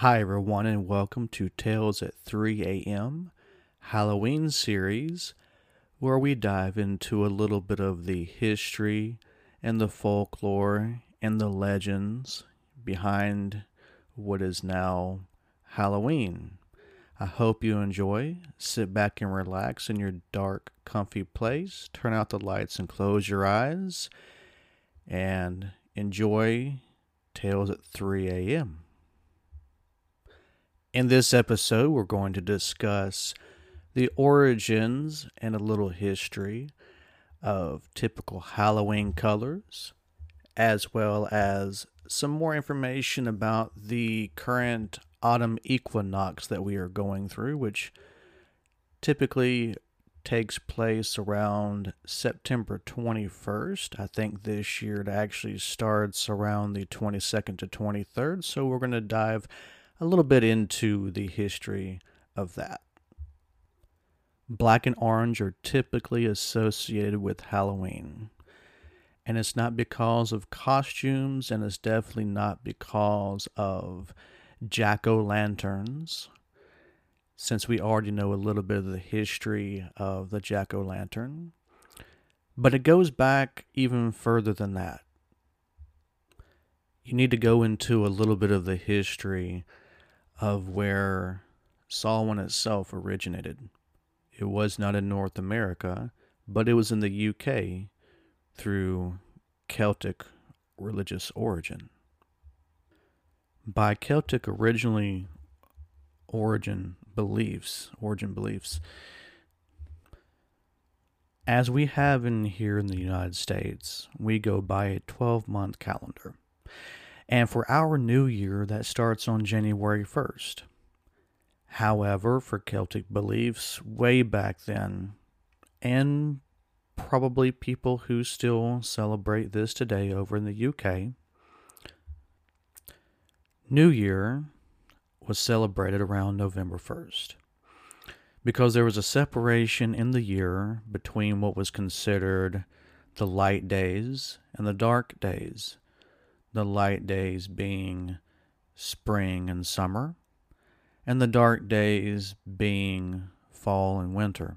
Hi, everyone, and welcome to Tales at 3 a.m. Halloween series, where we dive into a little bit of the history and the folklore and the legends behind what is now Halloween. I hope you enjoy. Sit back and relax in your dark, comfy place. Turn out the lights and close your eyes and enjoy Tales at 3 a.m. In this episode, we're going to discuss the origins and a little history of typical Halloween colors, as well as some more information about the current autumn equinox that we are going through, which typically takes place around September 21st. I think this year it actually starts around the 22nd to 23rd. So we're going to dive a little bit into the history of that. Black and orange are typically associated with Halloween. And it's not because of costumes, and it's definitely not because of jack o' lanterns, since we already know a little bit of the history of the jack o' lantern. But it goes back even further than that. You need to go into a little bit of the history of where Samhain itself originated. It was not in North America, but it was in the UK through Celtic religious origin. By Celtic originally origin beliefs, origin beliefs, as we have in here in the United States, we go by a 12 month calendar. And for our new year, that starts on January 1st. However, for Celtic beliefs, way back then, and probably people who still celebrate this today over in the UK, New Year was celebrated around November 1st because there was a separation in the year between what was considered the light days and the dark days. The light days being spring and summer, and the dark days being fall and winter.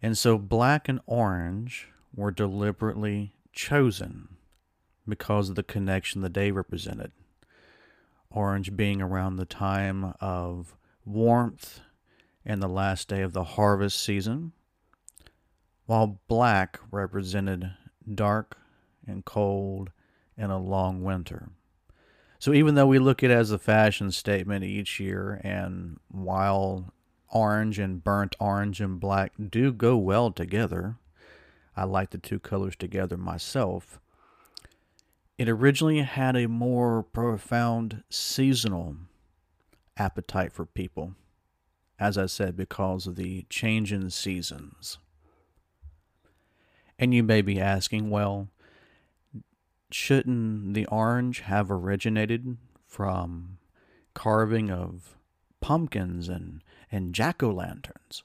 And so black and orange were deliberately chosen because of the connection the day represented. Orange being around the time of warmth and the last day of the harvest season, while black represented dark and cold and a long winter. So even though we look at it as a fashion statement each year, and while orange and burnt orange and black do go well together, I like the two colors together myself. It originally had a more profound seasonal appetite for people, as I said, because of the change in seasons. And you may be asking, well, shouldn't the orange have originated from carving of pumpkins and, and jack o' lanterns?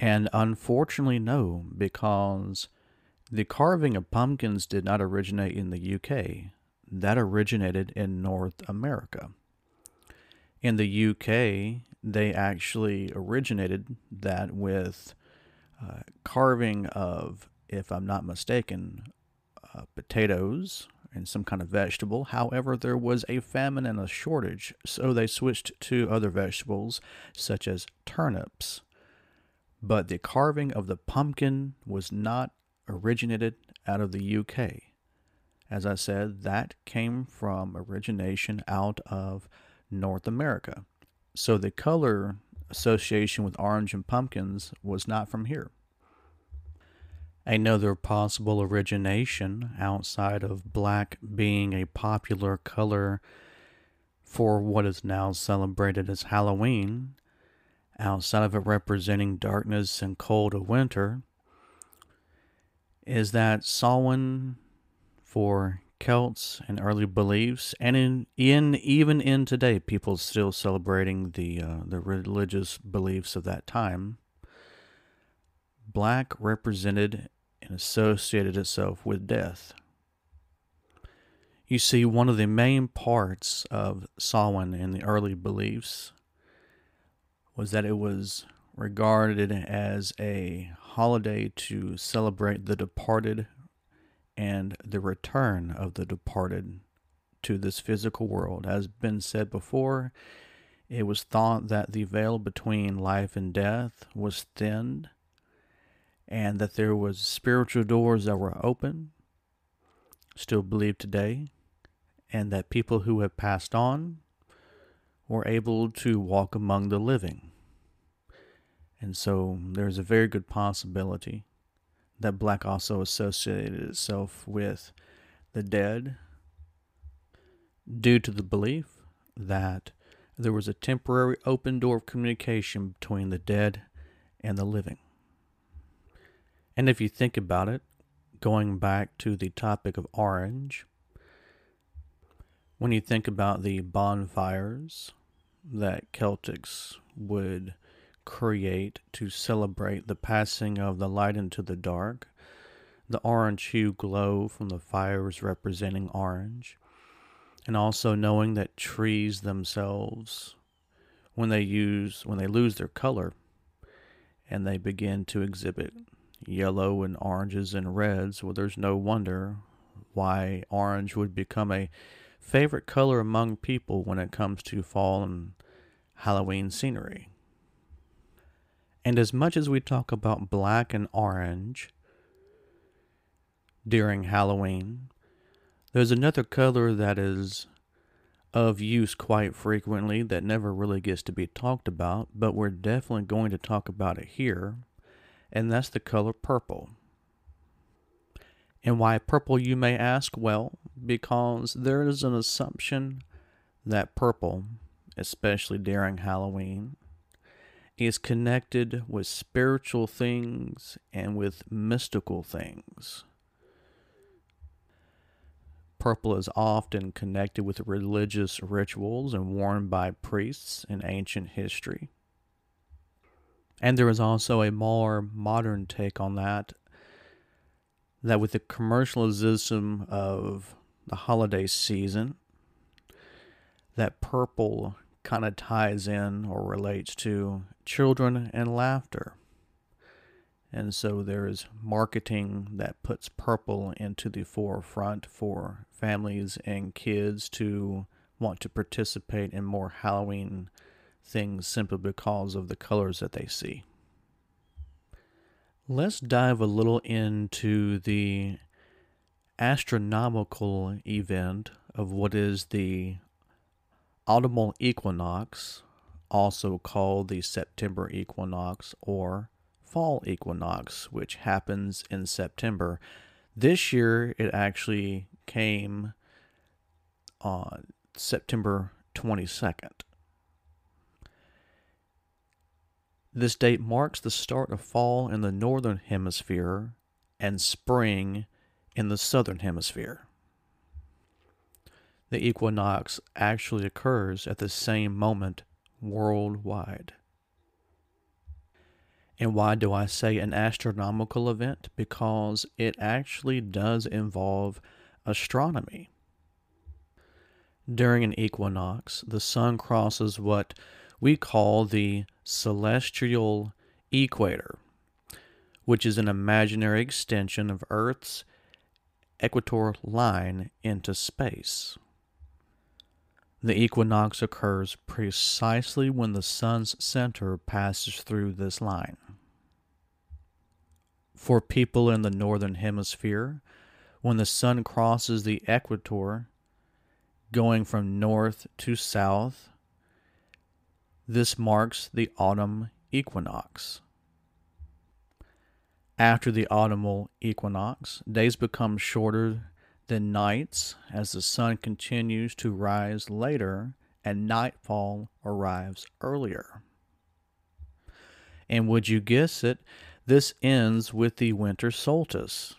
And unfortunately, no, because the carving of pumpkins did not originate in the UK. That originated in North America. In the UK, they actually originated that with uh, carving of, if I'm not mistaken, uh, potatoes and some kind of vegetable. However, there was a famine and a shortage, so they switched to other vegetables such as turnips. But the carving of the pumpkin was not originated out of the UK. As I said, that came from origination out of North America. So the color association with orange and pumpkins was not from here. Another possible origination outside of black being a popular color for what is now celebrated as Halloween, outside of it representing darkness and cold of winter, is that Samhain for Celts and early beliefs, and in, in even in today, people still celebrating the uh, the religious beliefs of that time. Black represented and associated itself with death. You see, one of the main parts of Samhain in the early beliefs was that it was regarded as a holiday to celebrate the departed and the return of the departed to this physical world. As been said before, it was thought that the veil between life and death was thinned and that there was spiritual doors that were open, still believed today, and that people who have passed on were able to walk among the living. And so there's a very good possibility that black also associated itself with the dead due to the belief that there was a temporary open door of communication between the dead and the living. And if you think about it, going back to the topic of orange, when you think about the bonfires that Celtics would create to celebrate the passing of the light into the dark, the orange hue glow from the fires representing orange, and also knowing that trees themselves, when they use when they lose their color, and they begin to exhibit yellow and oranges and reds, well, there's no wonder why orange would become a favorite color among people when it comes to fall and Halloween scenery. And as much as we talk about black and orange during Halloween, there's another color that is of use quite frequently that never really gets to be talked about, but we're definitely going to talk about it here, and that's the color purple. And why purple, you may ask? Well, because there is an assumption that purple, especially during Halloween, is connected with spiritual things and with mystical things. Purple is often connected with religious rituals and worn by priests in ancient history. And there is also a more modern take on that that with the commercialism of the holiday season, that purple kind of ties in or relates to children and laughter. And so there is marketing that puts purple into the forefront for families and kids to want to participate in more Halloween things simply because of the colors that they see. Let's dive a little into the astronomical event of what is the autumnal equinox, also called the September equinox or fall equinox, which happens in September. This year it actually came on September 22nd. This date marks the start of fall in the northern hemisphere and spring in the southern hemisphere. The equinox actually occurs at the same moment worldwide. And why do I say an astronomical event? Because it actually does involve astronomy. During an equinox, the sun crosses what we call the celestial equator, which is an imaginary extension of Earth's equatorial line into space. The equinox occurs precisely when the sun's center passes through this line. For people in the northern hemisphere, when the sun crosses the equator, going from north to south, this marks the autumn equinox. After the autumnal equinox, days become shorter than nights as the sun continues to rise later and nightfall arrives earlier. And would you guess it, this ends with the winter solstice,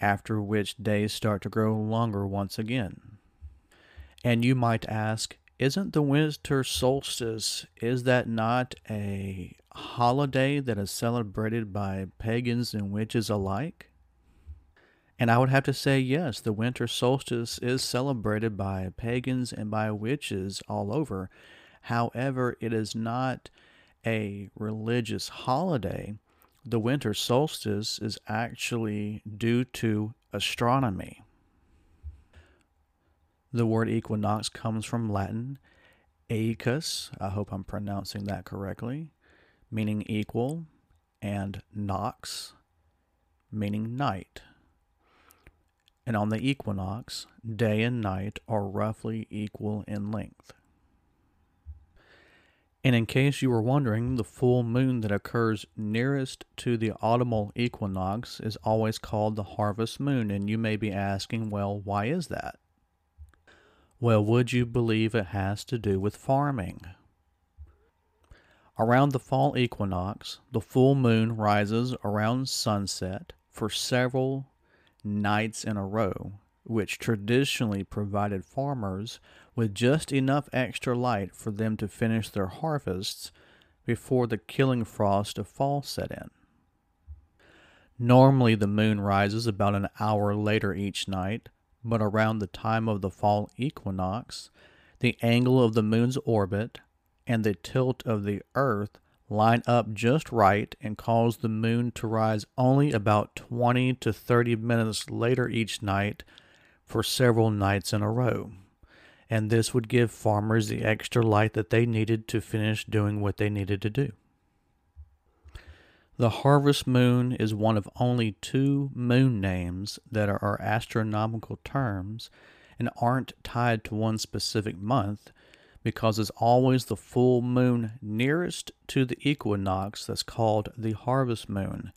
after which days start to grow longer once again. And you might ask, isn't the winter solstice is that not a holiday that is celebrated by pagans and witches alike And I would have to say, yes, the winter solstice is celebrated by pagans and by witches all over. However, it is not a religious holiday. The winter solstice is actually due to astronomy. The word equinox comes from Latin aequus, I hope I'm pronouncing that correctly, meaning equal, and nox, meaning night and on the equinox, day and night are roughly equal in length. And in case you were wondering, the full moon that occurs nearest to the autumnal equinox is always called the harvest moon, and you may be asking, well, why is that? Well, would you believe it has to do with farming? Around the fall equinox, the full moon rises around sunset for several nights in a row, which traditionally provided farmers with just enough extra light for them to finish their harvests before the killing frost of fall set in. Normally, the moon rises about an hour later each night, but around the time of the fall equinox, the angle of the moon's orbit and the tilt of the earth line up just right and cause the moon to rise only about 20 to 30 minutes later each night for several nights in a row. And this would give farmers the extra light that they needed to finish doing what they needed to do. The harvest moon is one of only two moon names that are astronomical terms and aren't tied to one specific month because it's always the full moon nearest to the equinox that's called the harvest moon.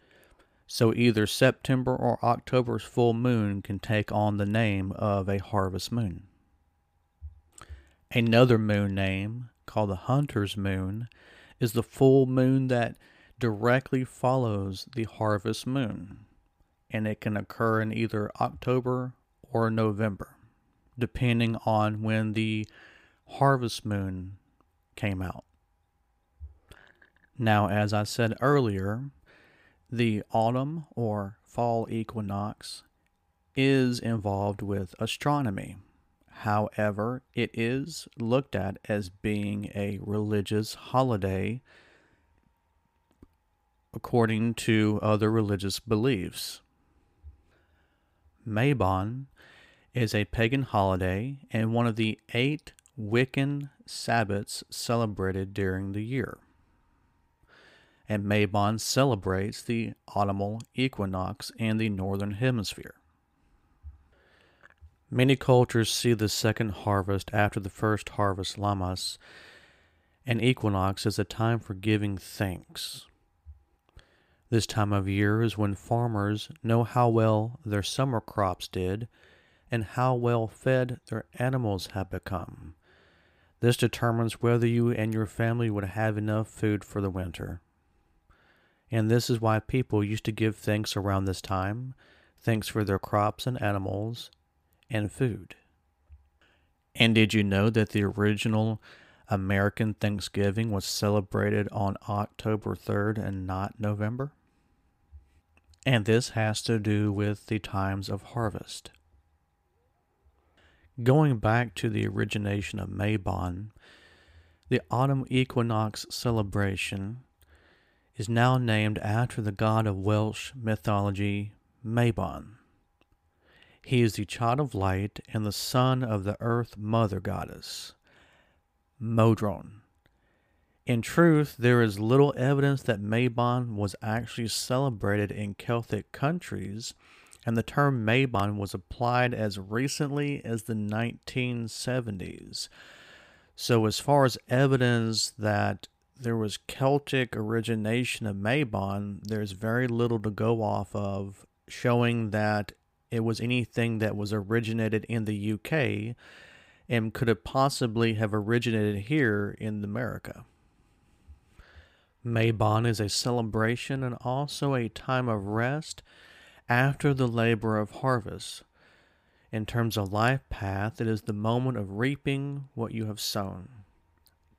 So either September or October's full moon can take on the name of a harvest moon. Another moon name, called the hunter's moon, is the full moon that directly follows the harvest moon, and it can occur in either October or November, depending on when the Harvest Moon came out. Now, as I said earlier, the autumn or fall equinox is involved with astronomy. However, it is looked at as being a religious holiday according to other religious beliefs. Mabon is a pagan holiday and one of the eight Wiccan Sabbats celebrated during the year. And Mabon celebrates the autumnal equinox in the northern hemisphere. Many cultures see the second harvest after the first harvest Lammas, and equinox as a time for giving thanks. This time of year is when farmers know how well their summer crops did and how well fed their animals have become. This determines whether you and your family would have enough food for the winter. And this is why people used to give thanks around this time thanks for their crops and animals and food. And did you know that the original American Thanksgiving was celebrated on October 3rd and not November? And this has to do with the times of harvest. Going back to the origination of Mabon, the autumn equinox celebration is now named after the god of Welsh mythology, Mabon. He is the child of light and the son of the earth mother goddess, Modron. In truth, there is little evidence that Mabon was actually celebrated in Celtic countries and the term Mabon was applied as recently as the 1970s. So, as far as evidence that there was Celtic origination of Mabon, there's very little to go off of showing that it was anything that was originated in the UK and could have possibly have originated here in America. Mabon is a celebration and also a time of rest after the labor of harvest. In terms of life path, it is the moment of reaping what you have sown.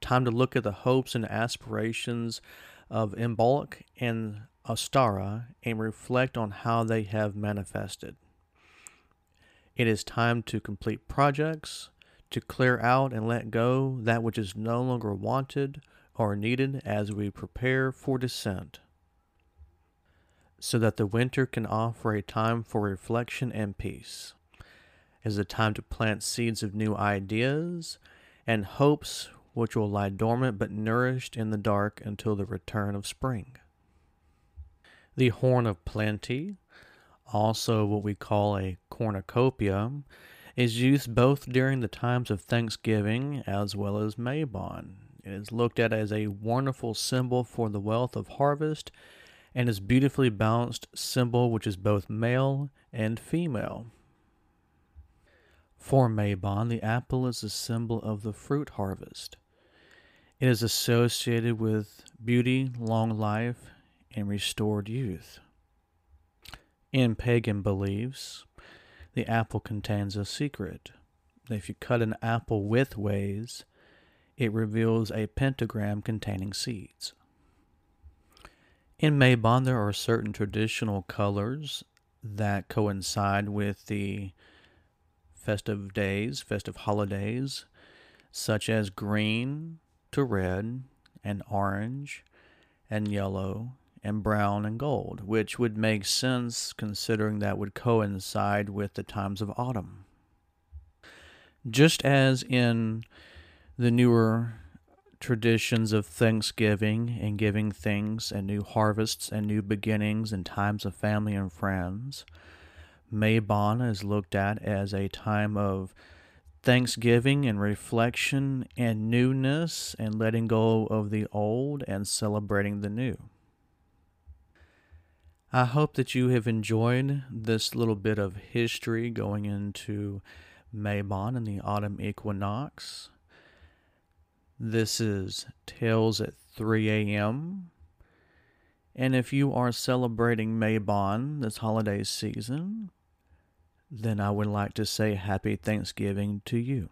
Time to look at the hopes and aspirations of Imbolc and Ostara and reflect on how they have manifested. It is time to complete projects, to clear out and let go that which is no longer wanted or needed as we prepare for descent, so that the winter can offer a time for reflection and peace. Is a time to plant seeds of new ideas and hopes which will lie dormant but nourished in the dark until the return of spring. The horn of plenty, also what we call a cornucopia, is used both during the times of Thanksgiving as well as Mabon. It is looked at as a wonderful symbol for the wealth of harvest and is beautifully balanced symbol which is both male and female. For Mabon, the apple is a symbol of the fruit harvest. It is associated with beauty, long life, and restored youth. In pagan beliefs, the apple contains a secret. If you cut an apple widthways, it reveals a pentagram containing seeds. In Mabon, there are certain traditional colors that coincide with the festive days, festive holidays, such as green to red and orange and yellow and brown and gold, which would make sense considering that would coincide with the times of autumn. Just as in the newer traditions of Thanksgiving and giving things and new harvests and new beginnings and times of family and friends, Mabon is looked at as a time of thanksgiving and reflection and newness and letting go of the old and celebrating the new. I hope that you have enjoyed this little bit of history going into Mabon and the autumn equinox. This is Tales at 3 a.m. And if you are celebrating Mabon this holiday season, then I would like to say Happy Thanksgiving to you.